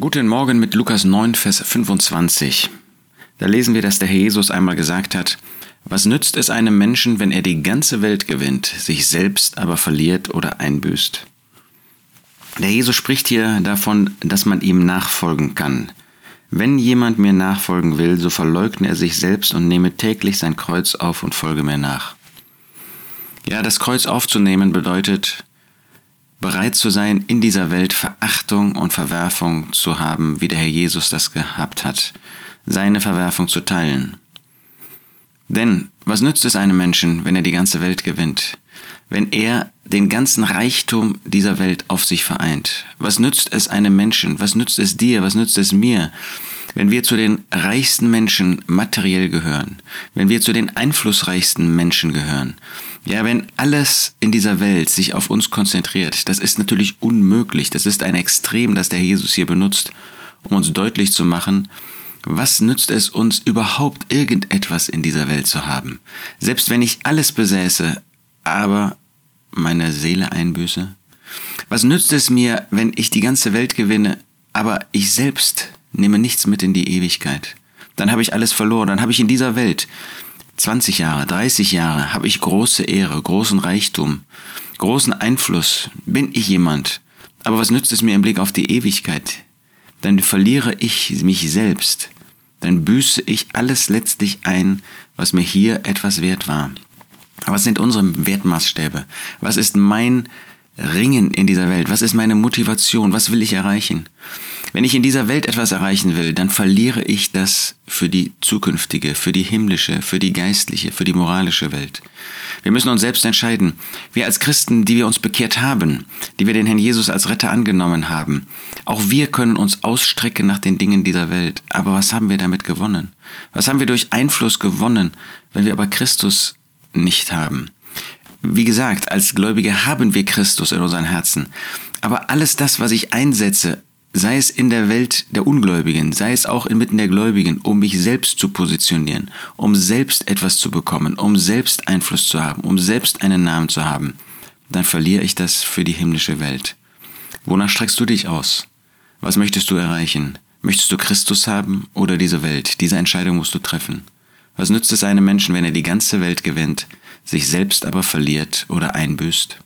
Guten Morgen mit Lukas 9, Vers 25. Da lesen wir, dass der Herr Jesus einmal gesagt hat, was nützt es einem Menschen, wenn er die ganze Welt gewinnt, sich selbst aber verliert oder einbüßt? Der Jesus spricht hier davon, dass man ihm nachfolgen kann. Wenn jemand mir nachfolgen will, so verleugne er sich selbst und nehme täglich sein Kreuz auf und folge mir nach. Ja, das Kreuz aufzunehmen bedeutet, bereit zu sein, in dieser Welt Verachtung und Verwerfung zu haben, wie der Herr Jesus das gehabt hat, seine Verwerfung zu teilen. Denn was nützt es einem Menschen, wenn er die ganze Welt gewinnt, wenn er den ganzen Reichtum dieser Welt auf sich vereint? Was nützt es einem Menschen, was nützt es dir, was nützt es mir, wenn wir zu den reichsten Menschen materiell gehören, wenn wir zu den einflussreichsten Menschen gehören, ja, wenn alles in dieser Welt sich auf uns konzentriert, das ist natürlich unmöglich, das ist ein Extrem, das der Jesus hier benutzt, um uns deutlich zu machen, was nützt es uns überhaupt irgendetwas in dieser Welt zu haben? Selbst wenn ich alles besäße, aber meine Seele einbüße? Was nützt es mir, wenn ich die ganze Welt gewinne, aber ich selbst nehme nichts mit in die Ewigkeit. Dann habe ich alles verloren, dann habe ich in dieser Welt 20 Jahre, 30 Jahre, habe ich große Ehre, großen Reichtum, großen Einfluss, bin ich jemand. Aber was nützt es mir im Blick auf die Ewigkeit? Dann verliere ich mich selbst, dann büße ich alles letztlich ein, was mir hier etwas wert war. Was sind unsere Wertmaßstäbe? Was ist mein Ringen in dieser Welt? Was ist meine Motivation? Was will ich erreichen? Wenn ich in dieser Welt etwas erreichen will, dann verliere ich das für die zukünftige, für die himmlische, für die geistliche, für die moralische Welt. Wir müssen uns selbst entscheiden. Wir als Christen, die wir uns bekehrt haben, die wir den Herrn Jesus als Retter angenommen haben, auch wir können uns ausstrecken nach den Dingen dieser Welt. Aber was haben wir damit gewonnen? Was haben wir durch Einfluss gewonnen, wenn wir aber Christus nicht haben? Wie gesagt, als Gläubige haben wir Christus in unseren Herzen. Aber alles das, was ich einsetze, sei es in der Welt der Ungläubigen, sei es auch inmitten der Gläubigen, um mich selbst zu positionieren, um selbst etwas zu bekommen, um selbst Einfluss zu haben, um selbst einen Namen zu haben, dann verliere ich das für die himmlische Welt. Wonach streckst du dich aus? Was möchtest du erreichen? Möchtest du Christus haben oder diese Welt? Diese Entscheidung musst du treffen. Was nützt es einem Menschen, wenn er die ganze Welt gewinnt, sich selbst aber verliert oder einbüßt?